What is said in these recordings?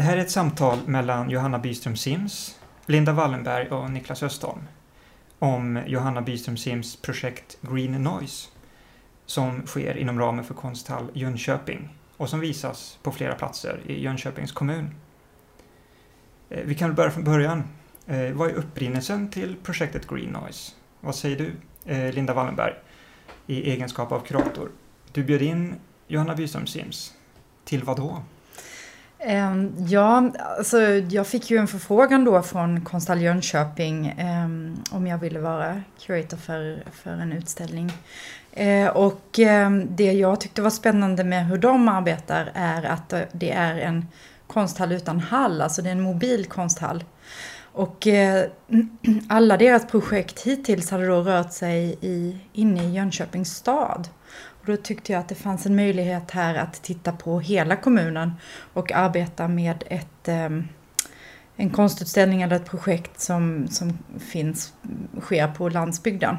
Det här är ett samtal mellan Johanna Byström Sims, Linda Wallenberg och Niklas Östholm om Johanna Byström Sims projekt Green Noise som sker inom ramen för Konsthall Jönköping och som visas på flera platser i Jönköpings kommun. Eh, vi kan väl börja från början. Eh, vad är upprinnelsen till projektet Green Noise? Vad säger du, eh, Linda Wallenberg, i egenskap av kurator? Du bjöd in Johanna Byström Sims. Till vad då? Ehm, ja, alltså jag fick ju en förfrågan då från Konsthall Jönköping um, om jag ville vara curator för, för en utställning. Uh, och um, det jag tyckte var spännande med hur de arbetar är att det är en konsthall utan hall, alltså det är en mobil konsthall. Och uh, alla deras projekt hittills hade då rört sig i, inne i Jönköpings stad. Och då tyckte jag att det fanns en möjlighet här att titta på hela kommunen och arbeta med ett, ehm, en konstutställning eller ett projekt som, som finns, sker på landsbygden.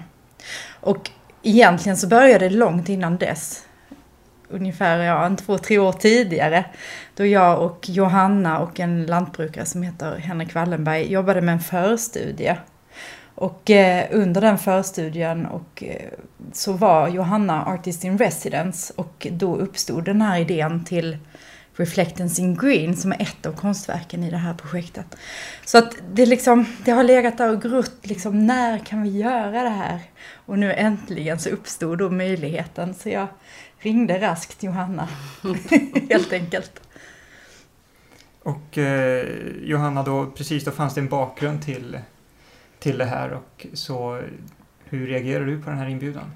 Och egentligen så började det långt innan dess. Ungefär ja, en två, tre år tidigare. Då jag och Johanna och en lantbrukare som heter Henrik Wallenberg jobbade med en förstudie och eh, under den förstudien och, eh, så var Johanna Artist in Residence och då uppstod den här idén till Reflectance in Green som är ett av konstverken i det här projektet. Så att det, liksom, det har legat där och grott, liksom, när kan vi göra det här? Och nu äntligen så uppstod då möjligheten så jag ringde raskt Johanna, helt enkelt. Och eh, Johanna, då, precis då fanns det en bakgrund till till det här och så hur reagerar du på den här inbjudan?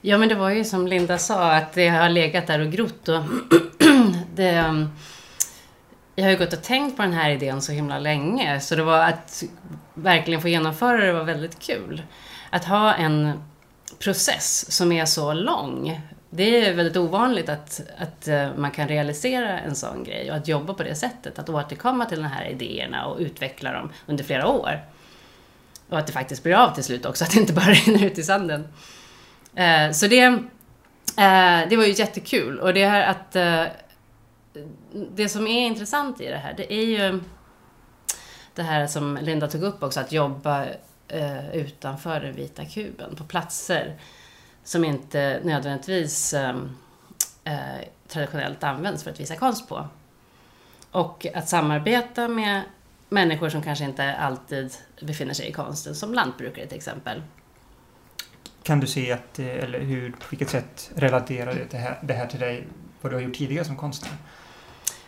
Ja men det var ju som Linda sa att det har legat där och grott och det, um, jag har ju gått och tänkt på den här idén så himla länge så det var att verkligen få genomföra det var väldigt kul. Att ha en process som är så lång. Det är väldigt ovanligt att, att eh, man kan realisera en sån grej och att jobba på det sättet. Att återkomma till de här idéerna och utveckla dem under flera år. Och att det faktiskt blir av till slut också, att det inte bara rinner ut i sanden. Eh, så det, eh, det var ju jättekul. Och det här att... Eh, det som är intressant i det här, det är ju det här som Linda tog upp också, att jobba eh, utanför den vita kuben, på platser som inte nödvändigtvis eh, eh, traditionellt används för att visa konst på. Och att samarbeta med människor som kanske inte alltid befinner sig i konsten, som lantbrukare till exempel. Kan du se att, eller hur, på vilket sätt relaterar det här, det här till dig, vad du har gjort tidigare som konstnär?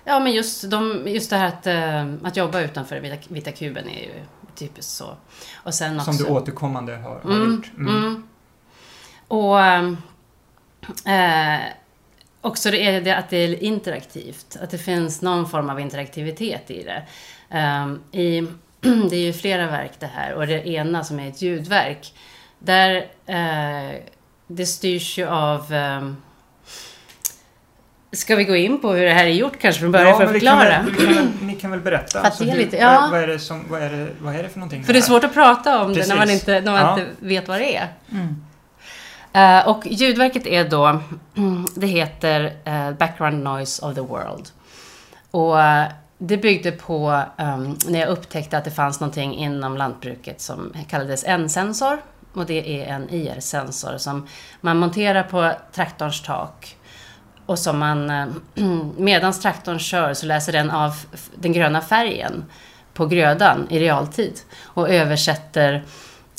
Ja, men just, de, just det här att, eh, att jobba utanför vita, vita kuben är ju typiskt så. Och sen också, som du återkommande har, har mm, gjort. Mm. Mm. Och äh, också det är det att det är interaktivt, att det finns någon form av interaktivitet i det. Um, i, det är ju flera verk det här och det ena som är ett ljudverk. Där uh, det styrs ju av um, Ska vi gå in på hur det här är gjort kanske från början ja, för att förklara? Kan väl, ni kan väl berätta? Alltså, hur, lite, ja. vad, vad, är det som, vad, är det, vad är det för någonting? För det är svårt att prata om Precis. det när man inte, när man ja. inte vet vad det är. Mm. Uh, och ljudverket är då, det heter uh, Background Noise of the World. Och det byggde på um, när jag upptäckte att det fanns någonting inom lantbruket som kallades N-sensor. Och det är en IR-sensor som man monterar på traktorns tak. Och som man, uh, medans traktorn kör så läser den av den gröna färgen på grödan i realtid. Och översätter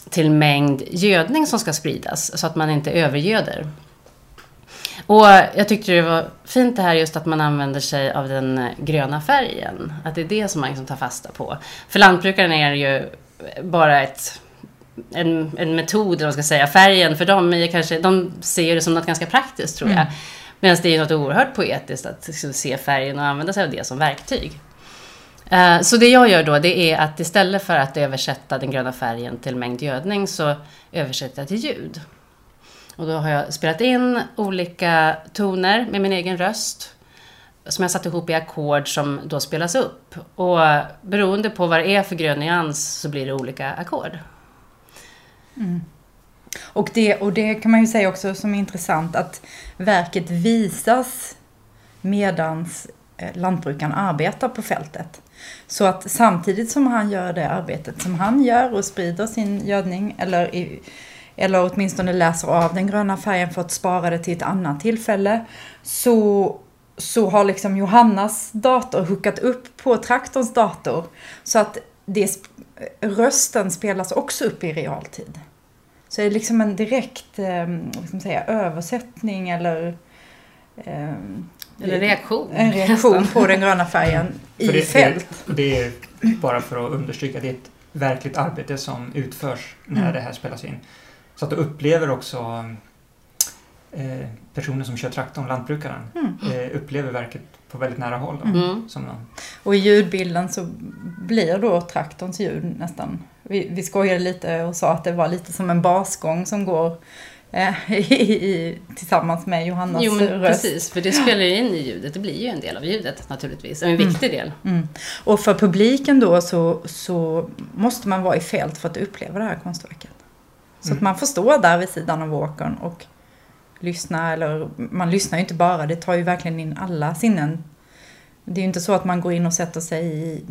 till mängd gödning som ska spridas så att man inte övergöder. Och jag tyckte det var fint det här just att man använder sig av den gröna färgen. Att det är det som man liksom tar fasta på. För lantbrukaren är det ju bara ett, en, en metod, eller man ska säga. Färgen för dem är kanske, de ser det som något ganska praktiskt tror jag. Mm. Medan det är något oerhört poetiskt att liksom se färgen och använda sig av det som verktyg. Eh, så det jag gör då, det är att istället för att översätta den gröna färgen till mängd gödning så översätter jag till ljud. Och då har jag spelat in olika toner med min egen röst som jag satt ihop i ackord som då spelas upp. Och beroende på vad det är för grön nyans så blir det olika ackord. Mm. Och, det, och det kan man ju säga också som är intressant att verket visas medans eh, lantbrukaren arbetar på fältet. Så att samtidigt som han gör det arbetet som han gör och sprider sin gödning eller, i, eller åtminstone läser av den gröna färgen för att spara det till ett annat tillfälle så så har liksom Johannas dator hookat upp på traktorns dator. Så att det, rösten spelas också upp i realtid. Så det är liksom en direkt eh, vad säga, översättning eller eh, eller reaktion. En reaktion på den gröna färgen i det, fält. Det, det är bara för att understryka, det är ett verkligt arbete som utförs när mm. det här spelas in. Så att du upplever också eh, personen som kör traktorn, lantbrukaren, mm. eh, upplever verket på väldigt nära håll. Då, mm. som någon. Och i ljudbilden så blir då traktorns ljud nästan vi, vi skojade lite och sa att det var lite som en basgång som går eh, i, tillsammans med Johannas jo, men röst. Precis, för det spelar ju in i ljudet. Det blir ju en del av ljudet naturligtvis. En viktig mm. del. Mm. Och för publiken då så, så måste man vara i fält för att uppleva det här konstverket. Så mm. att man får stå där vid sidan av åkern och lyssna. Eller man lyssnar ju inte bara, det tar ju verkligen in alla sinnen det är ju inte så att man går in och sätter sig i,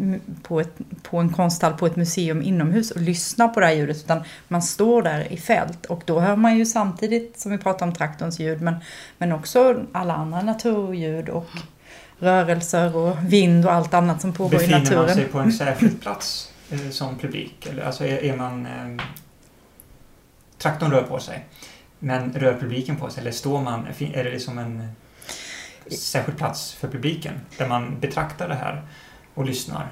på, ett, på en konsthall på ett museum inomhus och lyssnar på det här ljudet utan man står där i fält och då hör man ju samtidigt som vi pratar om traktorns ljud men, men också alla andra naturljud och rörelser och vind och allt annat som pågår Befinner i naturen. Befinner man sig på en särskild plats eh, som publik? Eller, alltså är, är man... Traktorn rör på sig men rör publiken på sig eller står man? Är det liksom en särskild plats för publiken där man betraktar det här och lyssnar.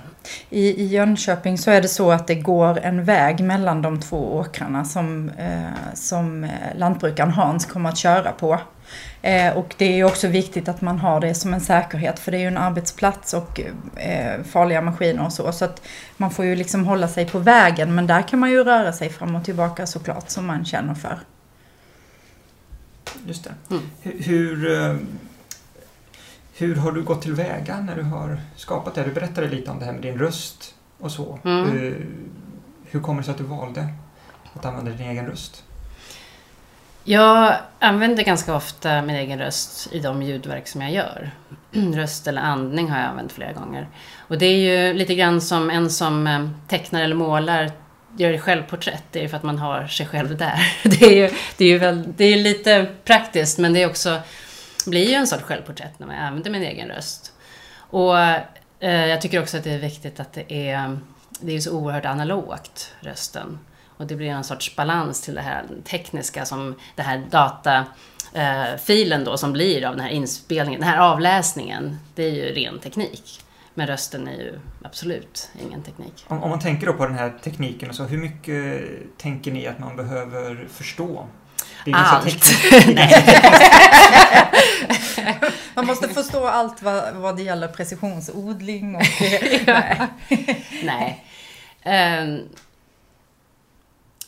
I, I Jönköping så är det så att det går en väg mellan de två åkrarna som, eh, som eh, lantbrukaren Hans kommer att köra på. Eh, och det är också viktigt att man har det som en säkerhet för det är ju en arbetsplats och eh, farliga maskiner och så. Så att man får ju liksom hålla sig på vägen men där kan man ju röra sig fram och tillbaka såklart som man känner för. Just det. Mm. Hur, hur eh, hur har du gått tillväga när du har skapat det? Du berättade lite om det här med din röst och så. Mm. Hur, hur kommer det sig att du valde att använda din egen röst? Jag använder ganska ofta min egen röst i de ljudverk som jag gör. Röst eller andning har jag använt flera gånger. Och det är ju lite grann som en som eh, tecknar eller målar gör självporträtt. Det är för att man har sig själv där. Det är ju, det är ju väl, det är lite praktiskt men det är också blir ju en sorts självporträtt när man använder min egen röst. Och eh, jag tycker också att det är viktigt att det är, det är så oerhört analogt, rösten. Och det blir en sorts balans till det här tekniska som det här datafilen då som blir av den här inspelningen, den här avläsningen, det är ju ren teknik. Men rösten är ju absolut ingen teknik. Om, om man tänker då på den här tekniken, så hur mycket tänker ni att man behöver förstå allt. Man måste förstå allt vad, vad det gäller precisionsodling och... nej. nej. Um,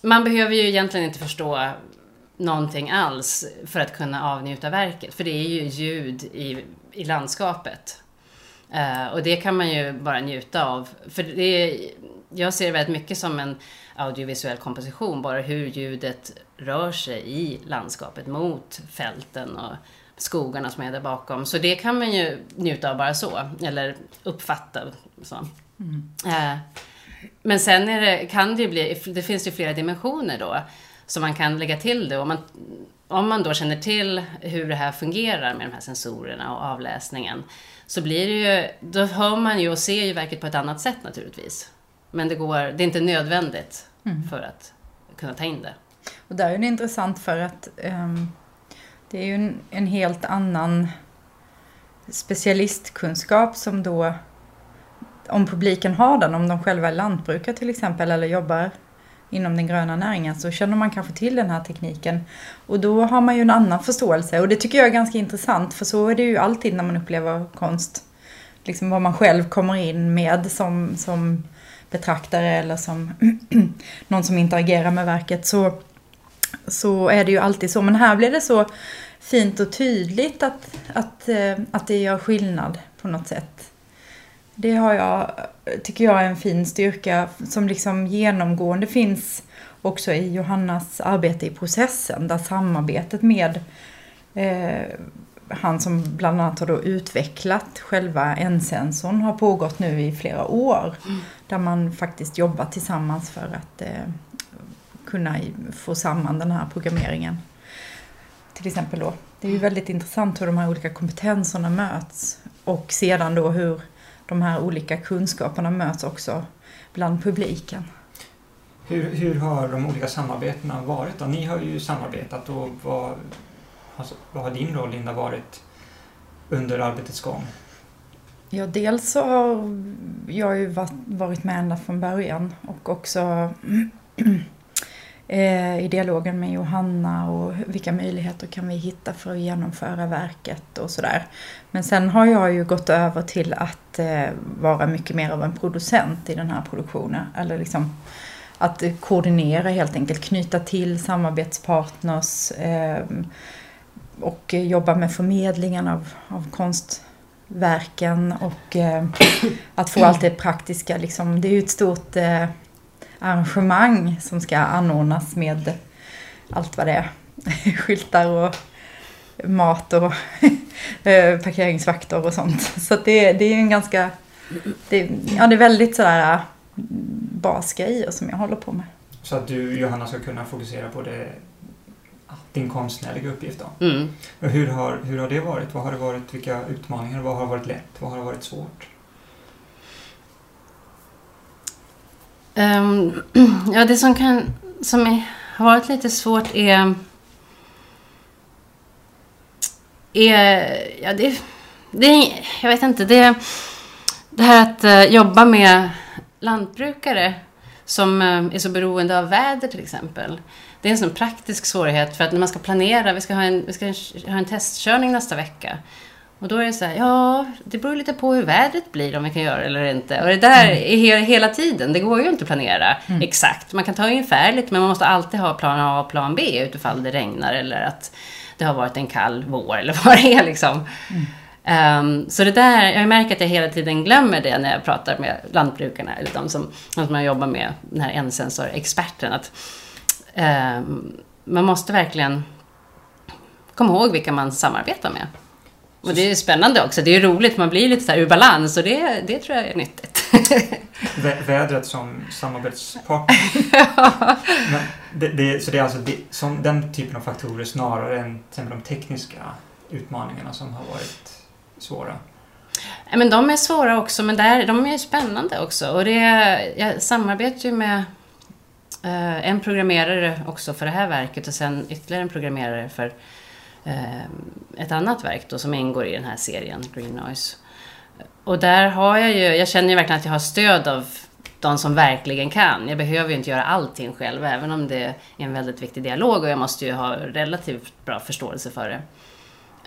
man behöver ju egentligen inte förstå någonting alls för att kunna avnjuta verket. För det är ju ljud i, i landskapet. Uh, och det kan man ju bara njuta av. För det är, jag ser det väldigt mycket som en audiovisuell komposition, bara hur ljudet rör sig i landskapet mot fälten och skogarna som är där bakom. Så det kan man ju njuta av bara så, eller uppfatta så. Mm. Eh, men sen det, kan det ju bli, det finns ju flera dimensioner då som man kan lägga till det. Om man, om man då känner till hur det här fungerar med de här sensorerna och avläsningen så blir det ju, då hör man ju och ser ju verket på ett annat sätt naturligtvis. Men det, går, det är inte nödvändigt mm. för att kunna ta in det. Och där är det intressant för att um, det är ju en, en, helt annan specialistkunskap som då, om publiken har den, om de själva är lantbrukare till exempel eller jobbar inom den gröna näringen så känner man kanske till den här tekniken. Och då har man ju en annan förståelse och det tycker jag är ganska intressant för så är det ju alltid när man upplever konst. Liksom vad man själv kommer in med som, som betraktare eller som någon som interagerar med verket så, så är det ju alltid så. Men här blir det så fint och tydligt att, att, eh, att det gör skillnad på något sätt. Det har jag, tycker jag är en fin styrka som liksom genomgående finns också i Johannas arbete i processen där samarbetet med eh, han som bland annat har då utvecklat själva N-sensorn har pågått nu i flera år. Mm. Där man faktiskt jobbar tillsammans för att eh, kunna få samman den här programmeringen. Till exempel då. Det är ju väldigt intressant hur de här olika kompetenserna möts. Och sedan då hur de här olika kunskaperna möts också bland publiken. Hur, hur har de olika samarbetena varit då? Ni har ju samarbetat och vad, alltså, vad har din roll Linda varit under arbetets gång? Ja, dels så har jag ju varit med ända från början och också Eh, i dialogen med Johanna och vilka möjligheter kan vi hitta för att genomföra verket och sådär. Men sen har jag ju gått över till att eh, vara mycket mer av en producent i den här produktionen. Eller liksom att koordinera helt enkelt, knyta till samarbetspartners ehm, och jobba med förmedlingen av, av konstverken och eh, att få allt det praktiska. Liksom. Det är ju ett stort eh, arrangemang som ska anordnas med allt vad det är. Skyltar och mat och eh, parkeringsvakter och sånt. Så det, det är en ganska, det, ja det är väldigt sådär basgrejer som jag håller på med. Så att du Johanna ska kunna fokusera på det, din konstnärliga uppgift då? Mm. Och hur, har, hur har det varit? Vad har det varit? Vilka utmaningar? Vad har varit lätt? Vad har varit svårt? Um, ja, det som, kan, som är, har varit lite svårt är... är ja, det, det, jag vet inte. Det, det här att uh, jobba med lantbrukare som uh, är så beroende av väder till exempel. Det är en sån praktisk svårighet för att när man ska planera, vi ska ha en, vi ska ha en testkörning nästa vecka. Och då är det så här, ja, det beror lite på hur vädret blir om vi kan göra det eller inte. Och det där mm. är hela tiden, det går ju inte att planera mm. exakt. Man kan ta ungefärligt, men man måste alltid ha plan A och plan B utifall det regnar eller att det har varit en kall vår eller vad det är liksom. Mm. Um, så det där, jag märker att jag hela tiden glömmer det när jag pratar med lantbrukarna, eller de som, de som jag jobbar med, den här ensensor-experten, att um, man måste verkligen komma ihåg vilka man samarbetar med. Och det är spännande också. Det är roligt. Man blir lite så ur balans och det, det tror jag är nyttigt. vädret som samarbetspartner. ja. Det, det, så det är alltså det, som den typen av faktorer snarare än de tekniska utmaningarna som har varit svåra? Men de är svåra också, men där, de är spännande också. Och det, jag samarbetar ju med eh, en programmerare också för det här verket och sen ytterligare en programmerare för ett annat verk då som ingår i den här serien, Green Noise. Och där har jag ju, jag känner ju verkligen att jag har stöd av de som verkligen kan. Jag behöver ju inte göra allting själv, även om det är en väldigt viktig dialog och jag måste ju ha relativt bra förståelse för det.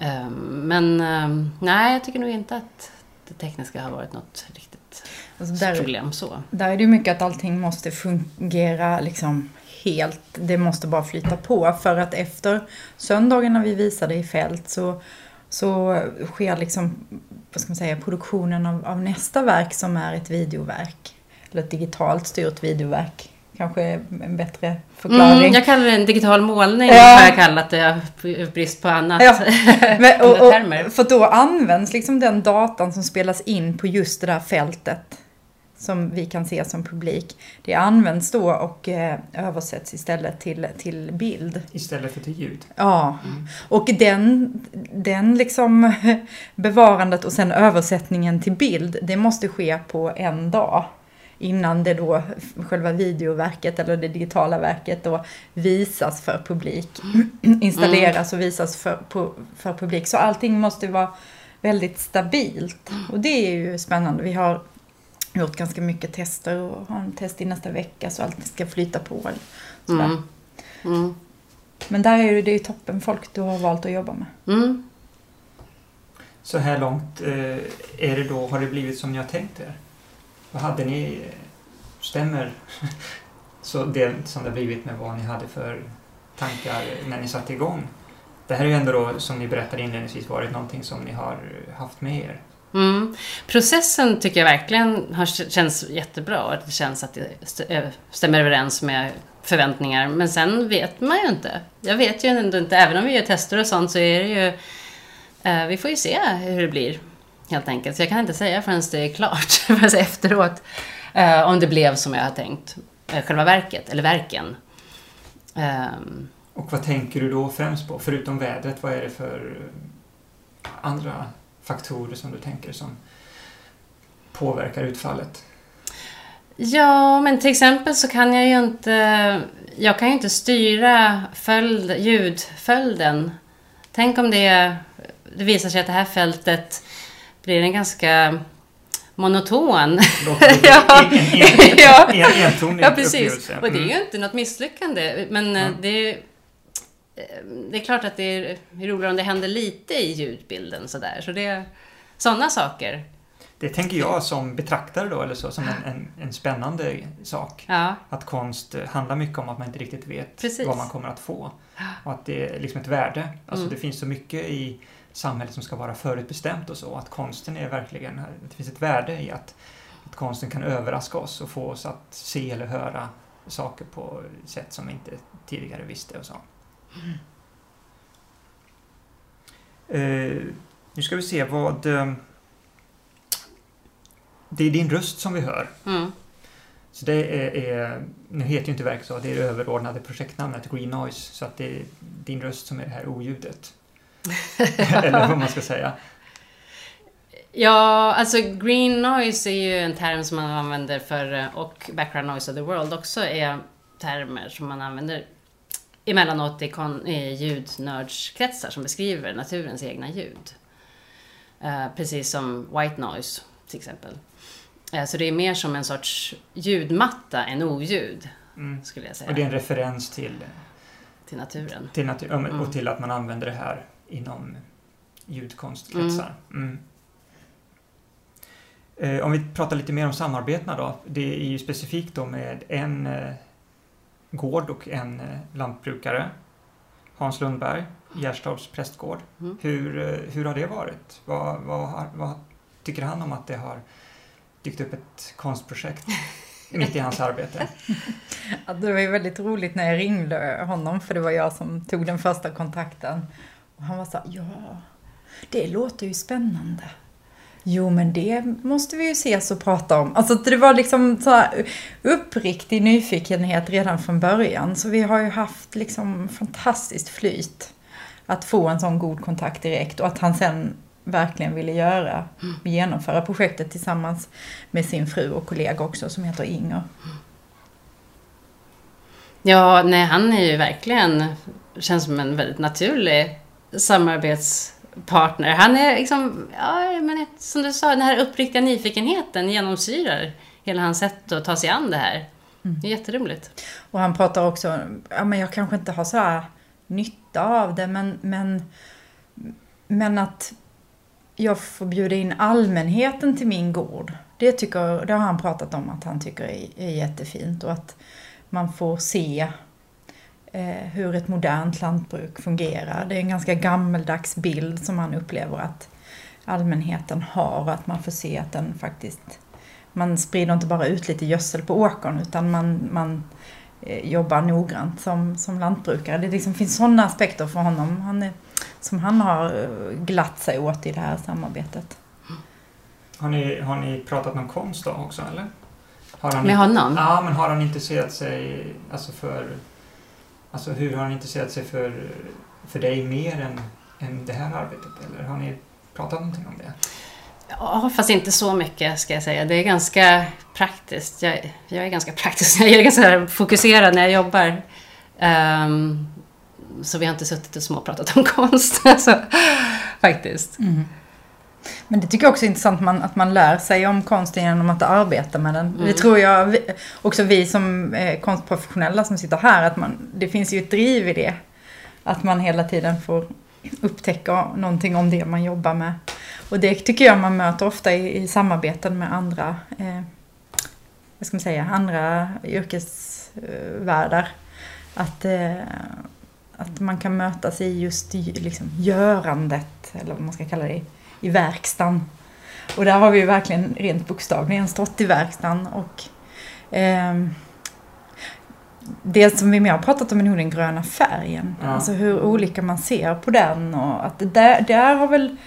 Ehm, men ehm, nej, jag tycker nog inte att det tekniska har varit något riktigt alltså där, problem så. Där är det ju mycket att allting måste fungera liksom helt, det måste bara flyta på. För att efter söndagen när vi visade i fält så, så sker liksom, vad ska man säga, produktionen av, av nästa verk som är ett videoverk. Eller ett digitalt styrt videoverk kanske en bättre förklaring. Mm, jag kallar det en digital målning, ja. har jag kallat det, brist på annat. Ja. Men, och, och, för då används liksom den datan som spelas in på just det där fältet som vi kan se som publik, det används då och eh, översätts istället till, till bild. Istället för till ljud? Ja. Mm. Och den, den liksom bevarandet och sen översättningen till bild, det måste ske på en dag. Innan det då, själva videoverket eller det digitala verket då visas för publik. Mm. Installeras och visas för, på, för publik. Så allting måste vara väldigt stabilt. Och det är ju spännande. Vi har gjort ganska mycket tester och har en test i nästa vecka så allt ska flyta på. Mm. Mm. Men där är det ju toppen folk du har valt att jobba med. Mm. Så här långt, eh, är det då, har det blivit som ni har tänkt er? Vad hade ni, stämmer så det som det har blivit med vad ni hade för tankar när ni satte igång? Det här är ju ändå då, som ni berättade inledningsvis, varit någonting som ni har haft med er Mm. Processen tycker jag verkligen har, känns jättebra. Det känns att det stämmer överens med förväntningar. Men sen vet man ju inte. Jag vet ju ändå inte, även om vi gör tester och sånt så är det ju Eh, vi får ju se hur det blir, helt enkelt. Så jag kan inte säga förrän det är klart, förrän efteråt, eh, om det blev som jag har tänkt. Eh, själva verket, eller verken. Ehm. Och vad tänker du då främst på? Förutom vädret, vad är det för andra faktorer som du tänker som påverkar utfallet? Ja, men till exempel så kan jag ju inte... Jag kan ju inte styra följd, ljudföljden. Tänk om det, det visar sig att det här fältet blir en ganska monoton. ja. En, en, en, ja, precis. Och det är ju mm. inte något misslyckande. Men mm. det, det är klart att det är roligare om det händer lite i ljudbilden sådär. Så det är sådana saker. Det tänker jag som betraktare då, eller så, som en, en, en spännande sak. Ja. Att konst handlar mycket om att man inte riktigt vet Precis. vad man kommer att få. Och att det är liksom ett värde. Alltså mm. det finns så mycket i samhället som ska vara förutbestämt och så. Att konsten är verkligen, det finns ett värde i att, att konsten kan överraska oss och få oss att se eller höra saker på sätt som vi inte tidigare visste och så. Uh, nu ska vi se vad... Uh, det är din röst som vi hör. Mm. Så det är, är, nu heter ju inte verket så, det är det överordnade projektnamnet Green Noise, så att det är din röst som är det här oljudet. Eller vad man ska säga. Ja, alltså green noise är ju en term som man använder för, och background noise of the world också är termer som man använder emellanåt i, kon, i ljudnördskretsar som beskriver naturens egna ljud. Uh, precis som white noise till exempel. Uh, så det är mer som en sorts ljudmatta än oljud, mm. skulle jag säga. Och det är en referens till? Till naturen. Till natur, och mm. till att man använder det här inom ljudkonstkretsar. Mm. mm. Eh, om vi pratar lite mer om samarbetena då. Det är ju specifikt då med en eh, gård och en eh, lantbrukare. Hans Lundberg, Gärstorps prästgård. Mm. Hur, eh, hur har det varit? Vad, vad, vad tycker han om att det har dykt upp ett konstprojekt mitt i hans arbete? Ja, det var ju väldigt roligt när jag ringde honom, för det var jag som tog den första kontakten. Och han var så ja, det låter ju spännande. Jo, men det måste vi ju ses och prata om. Alltså det var liksom så här uppriktig nyfikenhet redan från början. Så vi har ju haft liksom fantastiskt flyt att få en sån god kontakt direkt och att han sen verkligen ville göra, genomföra projektet tillsammans med sin fru och kollega också som heter Inger. Ja, nej han är ju verkligen, känns som en väldigt naturlig samarbets samarbetspartner. Han är liksom, ja, men som du sa, den här uppriktiga nyfikenheten genomsyrar hela hans sätt att ta sig an det här. Mm. Det är jätteroligt. Och han pratar också, ja men jag kanske inte har så här nytta av det, men, men, men att jag får bjuda in allmänheten till min gård. Det, tycker, det har han pratat om att han tycker är, är jättefint och att man får se hur ett modernt lantbruk fungerar. Det är en ganska gammeldags bild som man upplever att allmänheten har och att man får se att den faktiskt man sprider inte bara ut lite gödsel på åkern utan man, man eh, jobbar noggrant som, som lantbrukare. Det liksom finns sådana aspekter för honom han är, som han har eh, glatt sig åt i det här samarbetet. Har ni, har ni pratat om konst då också eller? Har han Med honom? Ja, men har han intresserat sig alltså för Alltså hur har han intresserat sig för, för dig mer än, än det här arbetet? Eller har ni pratat någonting om det? Ja, fast inte så mycket ska jag säga. Det är ganska praktiskt. Jag, jag är ganska praktisk. Jag är ganska fokuserad när jag jobbar. Um, så vi har inte suttit och småpratat om konst. alltså, faktiskt. Mm. Men det tycker jag också är intressant man, att man lär sig om konsten genom att arbeta med den. Mm. Det tror jag också vi som är konstprofessionella som sitter här, att man, det finns ju ett driv i det. Att man hela tiden får upptäcka någonting om det man jobbar med. Och det tycker jag man möter ofta i, i samarbeten med andra, eh, vad ska man säga, andra yrkesvärldar. Att, eh, att man kan mötas i just liksom, görandet, eller vad man ska kalla det i verkstaden. Och där har vi verkligen rent bokstavligen stått i verkstaden och eh, det som vi mer har pratat om är nog den gröna färgen. Ja. Alltså hur olika man ser på den och att det där, där har väl,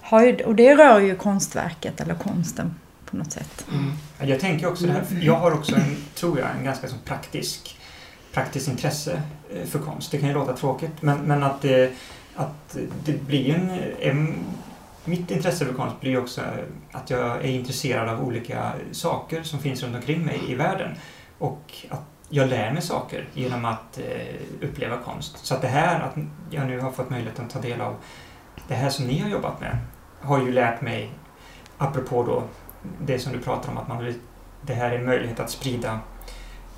har ju, och det rör ju konstverket eller konsten på något sätt. Mm. Jag tänker också det här, jag har också en, tror jag, en ganska så praktisk, praktiskt intresse eh, för konst. Det kan ju låta tråkigt men, men att, det, att det blir en, en mitt intresse för konst blir också att jag är intresserad av olika saker som finns runt omkring mig i världen. Och att jag lär mig saker genom att eh, uppleva konst. Så att det här, att jag nu har fått möjligheten att ta del av det här som ni har jobbat med, har ju lärt mig, apropå då det som du pratar om, att man vill, det här är en möjlighet att sprida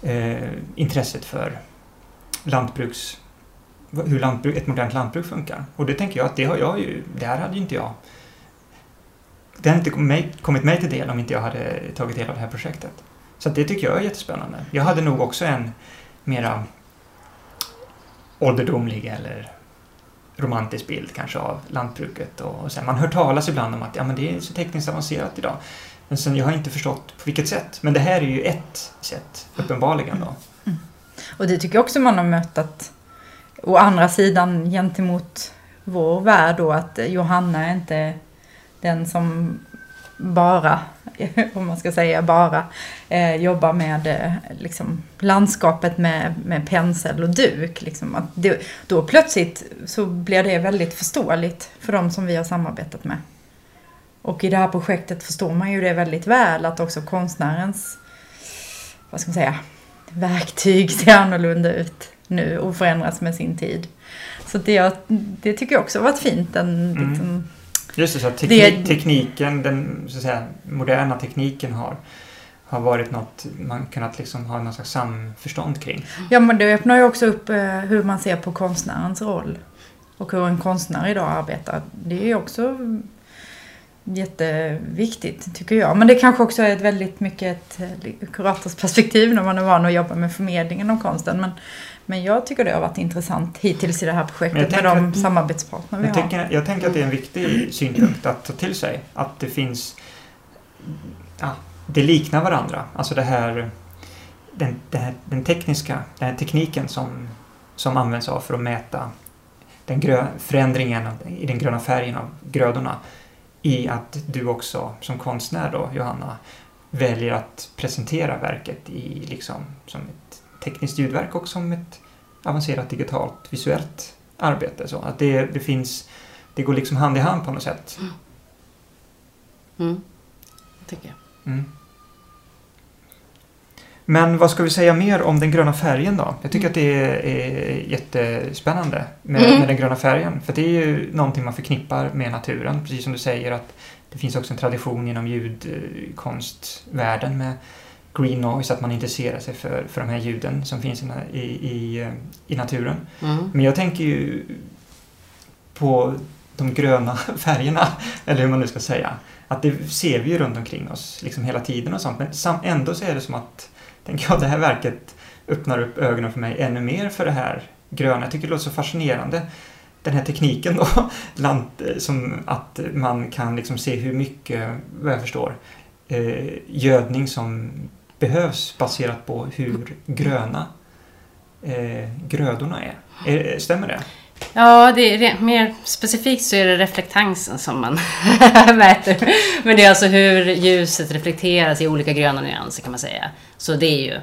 eh, intresset för lantbruks hur lantbruk, ett modernt lantbruk funkar. Och det tänker jag att det har jag ju, där hade ju inte jag det hade inte kommit mig, kommit mig till del om inte jag hade tagit del av det här projektet. Så det tycker jag är jättespännande. Jag hade nog också en mera ålderdomlig eller romantisk bild kanske av lantbruket. Och, och sen, man hör talas ibland om att ja, men det är så tekniskt avancerat idag. Men sen, jag har inte förstått på vilket sätt. Men det här är ju ett sätt, uppenbarligen. Då. Mm. Och det tycker jag också man har mött att å andra sidan gentemot vår värld då att Johanna är inte den som bara, om man ska säga bara, eh, jobbar med eh, liksom, landskapet med, med pensel och duk. Liksom. Att det, då plötsligt så blir det väldigt förståeligt för de som vi har samarbetat med. Och i det här projektet förstår man ju det väldigt väl att också konstnärens, vad ska man säga, verktyg ser annorlunda ut nu och förändras med sin tid. Så det, det tycker jag också har varit fint. En, mm. liksom, Just det, så teknik, det, tekniken, den så att säga, moderna tekniken har, har varit något man kunnat liksom ha någon slags samförstånd kring. Ja, men det öppnar ju också upp eh, hur man ser på konstnärens roll. Och hur en konstnär idag arbetar. Det är ju också jätteviktigt, tycker jag. Men det kanske också är ett väldigt mycket ett kuratorsperspektiv när man är van att jobba med förmedlingen av konsten. Men, men jag tycker det har varit intressant hittills i det här projektet med de att, samarbetspartner vi jag har. Tänker, jag tänker att det är en viktig synpunkt att ta till sig. Att det finns... Ja, det liknar varandra. Alltså det här... Den, det här, den tekniska, den här tekniken som, som används av för att mäta den grö, förändringen i den gröna färgen av grödorna i att du också som konstnär då, Johanna, väljer att presentera verket i liksom som ett tekniskt ljudverk och som ett avancerat digitalt visuellt arbete. Så att det, det finns, det går liksom hand i hand på något sätt. Mm. Mm. Tycker jag. Mm. Men vad ska vi säga mer om den gröna färgen då? Jag tycker att det är, är jättespännande med, mm. med, den gröna färgen. För det är ju någonting man förknippar med naturen. Precis som du säger att det finns också en tradition inom ljudkonstvärlden med green noise, att man intresserar sig för, för de här ljuden som finns i, i, i naturen. Mm. Men jag tänker ju på de gröna färgerna, eller hur man nu ska säga. Att det ser vi ju runt omkring oss liksom hela tiden och sånt. Men ändå så är det som att, tänker jag, det här verket öppnar upp ögonen för mig ännu mer för det här gröna. Jag tycker det låter så fascinerande. Den här tekniken då, eh, som att man kan liksom se hur mycket, vad jag förstår, eh, gödning som behövs baserat på hur gröna eh, grödorna är. är. Stämmer det? Ja, det är mer specifikt så är det reflektansen som man mäter. Men det är alltså hur ljuset reflekteras i olika gröna nyanser kan man säga. Så det är ju,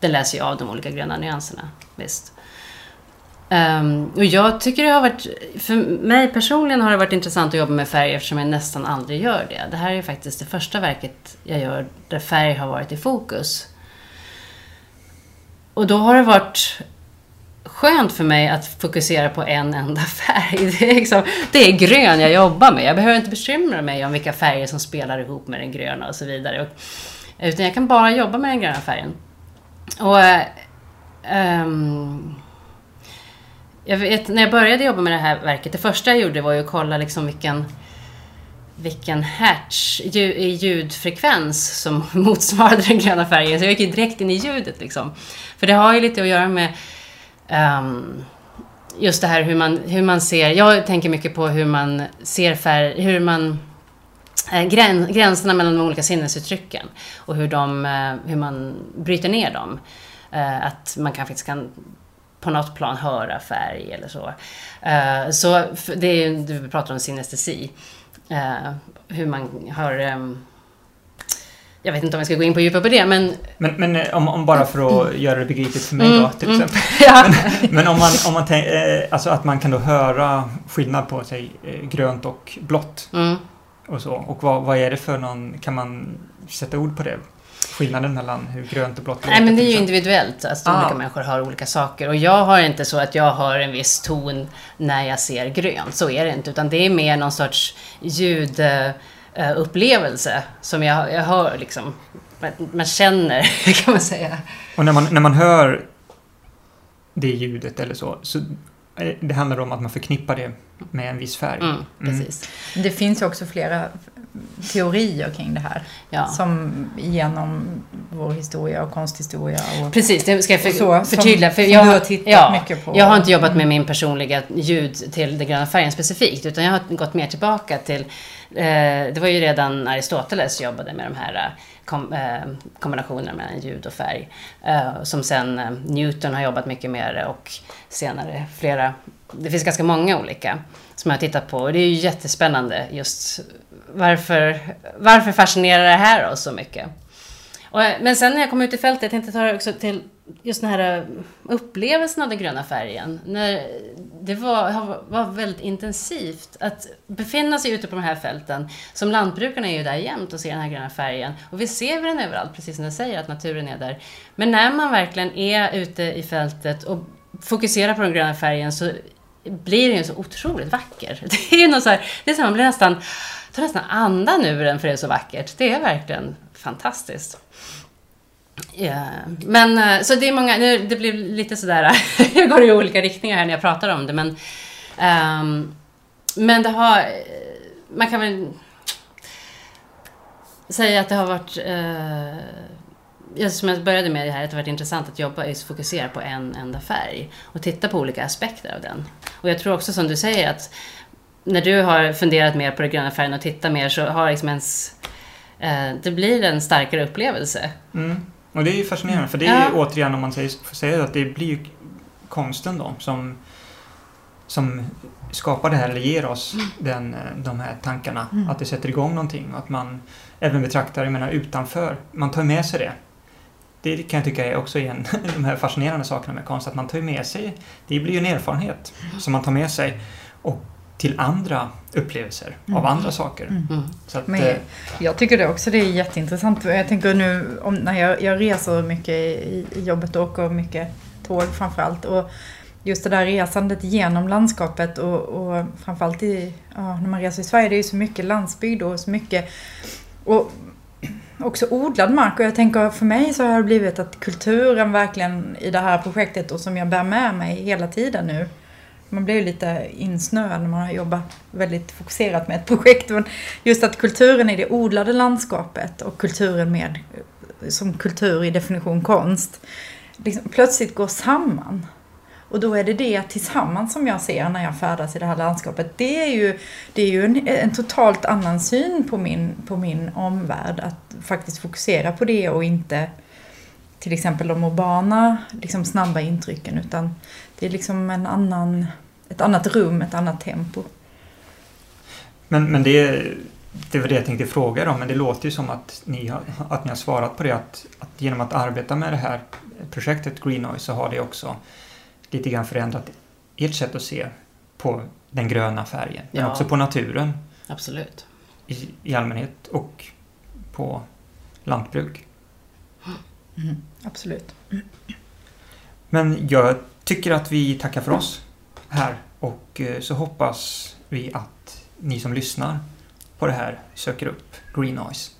det läser ju av de olika gröna nyanserna. Visst. Um, och jag tycker det har varit, för mig personligen har det varit intressant att jobba med färg eftersom jag nästan aldrig gör det. Det här är faktiskt det första verket jag gör där färg har varit i fokus. Och då har det varit skönt för mig att fokusera på en enda färg. Det är, liksom, det är grön jag jobbar med. Jag behöver inte bekymra mig om vilka färger som spelar ihop med den gröna och så vidare. Utan jag kan bara jobba med den gröna färgen. Och... Um, jag vet, när jag började jobba med det här verket, det första jag gjorde var ju att kolla liksom vilken, vilken hertz i ljudfrekvens som motsvarade den gröna färgen. Så jag gick ju direkt in i ljudet liksom. För det har ju lite att göra med um, just det här hur man, hur man ser, jag tänker mycket på hur man ser färg, hur man eh, gränserna mellan de olika sinnesuttrycken och hur, de, eh, hur man bryter ner dem. Eh, att man kan, faktiskt kan på något plan höra färg eller så. Eh, så det är ju, du pratar om synestesi. Eh, hur man har ehm, jag vet inte om jag ska gå in på djupare på det, men... Men, men eh, om, om bara för att göra det begripligt för mig mm, då, till mm, exempel. Ja. men, men, om man, om man tänker, alltså att man kan då höra skillnad på, sig grönt och blått. Mm. Och så. Och vad, vad är det för någon, kan man sätta ord på det? skillnaden mellan hur grönt och blått låter? Nej, men det är ju individuellt. Alltså, ah. Olika människor har olika saker. Och jag har inte så att jag har en viss ton när jag ser grönt. Så är det inte. Utan det är mer någon sorts ljudupplevelse som jag, jag hör liksom. Man känner, kan man säga. Och när man, när man hör det ljudet eller så, så eh, det handlar om att man förknippar det med en viss färg. Mm, precis. Mm. Det finns ju också flera teorier kring det här. Ja. Som genom vår historia och konsthistoria. Och, Precis, det ska jag för, så, förtydliga. För jag, har ja, mycket på. jag har inte jobbat med min personliga ljud till den gröna färgen specifikt. Utan jag har gått mer tillbaka till eh, Det var ju redan Aristoteles jobbade med de här eh, kom, eh, kombinationerna mellan ljud och färg. Eh, som sen eh, Newton har jobbat mycket med och senare flera. Det finns ganska många olika som jag har tittat på. Och det är ju jättespännande just varför, varför fascinerar det här oss så mycket? Och, men sen när jag kom ut i fältet, jag tänkte ta det också till just den här eh, upplevelsen av den gröna färgen. När det var, var väldigt intensivt att befinna sig ute på de här fälten. Som lantbrukarna är ju där jämt och ser den här gröna färgen. Och vi ser den överallt, precis som du säger, att naturen är där. Men när man verkligen är ute i fältet och fokuserar på den gröna färgen så blir den ju så otroligt vacker. Det är ju något så här, det är så man blir nästan får nästan andan ur den för det är så vackert. Det är verkligen fantastiskt. Yeah. Men eh, så det är många, nu, det blir lite sådär, jag går i olika riktningar här när jag pratar om det men um, Men det har, eh, man kan väl säga att det har varit uh, som jag började med det här, att det har varit intressant att jobba just fokusera på en enda färg och titta på olika aspekter av den. Och jag tror också som du säger att när du har funderat mer på den gröna färgen och tittat mer så har liksom ens, eh, det blir en starkare upplevelse. Mm. Och det är ju fascinerande för det är ja. återigen om man säger, får säga att det blir ju konsten då som, som skapar det här eller ger oss mm. den, eh, de här tankarna. Mm. Att det sätter igång någonting och att man även betraktar, jag menar utanför, man tar med sig det. Det kan jag tycka är också en de här fascinerande sakerna med konst, att man tar med sig, det blir ju en erfarenhet som man tar med sig. Och till andra upplevelser mm. av andra saker. Mm. mm. Så att, Men, eh, jag tycker det också det är jätteintressant. Jag tänker nu om, när jag, jag reser mycket i, i jobbet och åker mycket tåg framförallt. Och just det där resandet genom landskapet och, och framförallt i, ja, när man reser i Sverige, det är ju så mycket landsbygd och så mycket och också odlad mark. Och jag tänker för mig så har det blivit att kulturen verkligen i det här projektet och som jag bär med mig hela tiden nu man blir ju lite insnöad när man har jobbat väldigt fokuserat med ett projekt. Men just att kulturen i det odlade landskapet och kulturen med, som kultur i definition konst, liksom plötsligt går samman. Och då är det det tillsammans som jag ser när jag färdas i det här landskapet. Det är ju, det är ju en, en totalt annan syn på min, på min omvärld. Att faktiskt fokusera på det och inte till exempel de urbana, liksom snabba intrycken. Utan det är liksom en annan, ett annat rum, ett annat tempo. Men, men det, det var det jag tänkte fråga om, men det låter ju som att ni har, att ni har svarat på det. Att, att genom att arbeta med det här projektet Green Noise så har det också lite grann förändrat ert sätt att se på den gröna färgen, ja. men också på naturen. Absolut. I, I allmänhet och på lantbruk. Mm, absolut. Men jag tycker att vi tackar för oss här och eh, så hoppas vi att ni som lyssnar på det här söker upp Green Noise.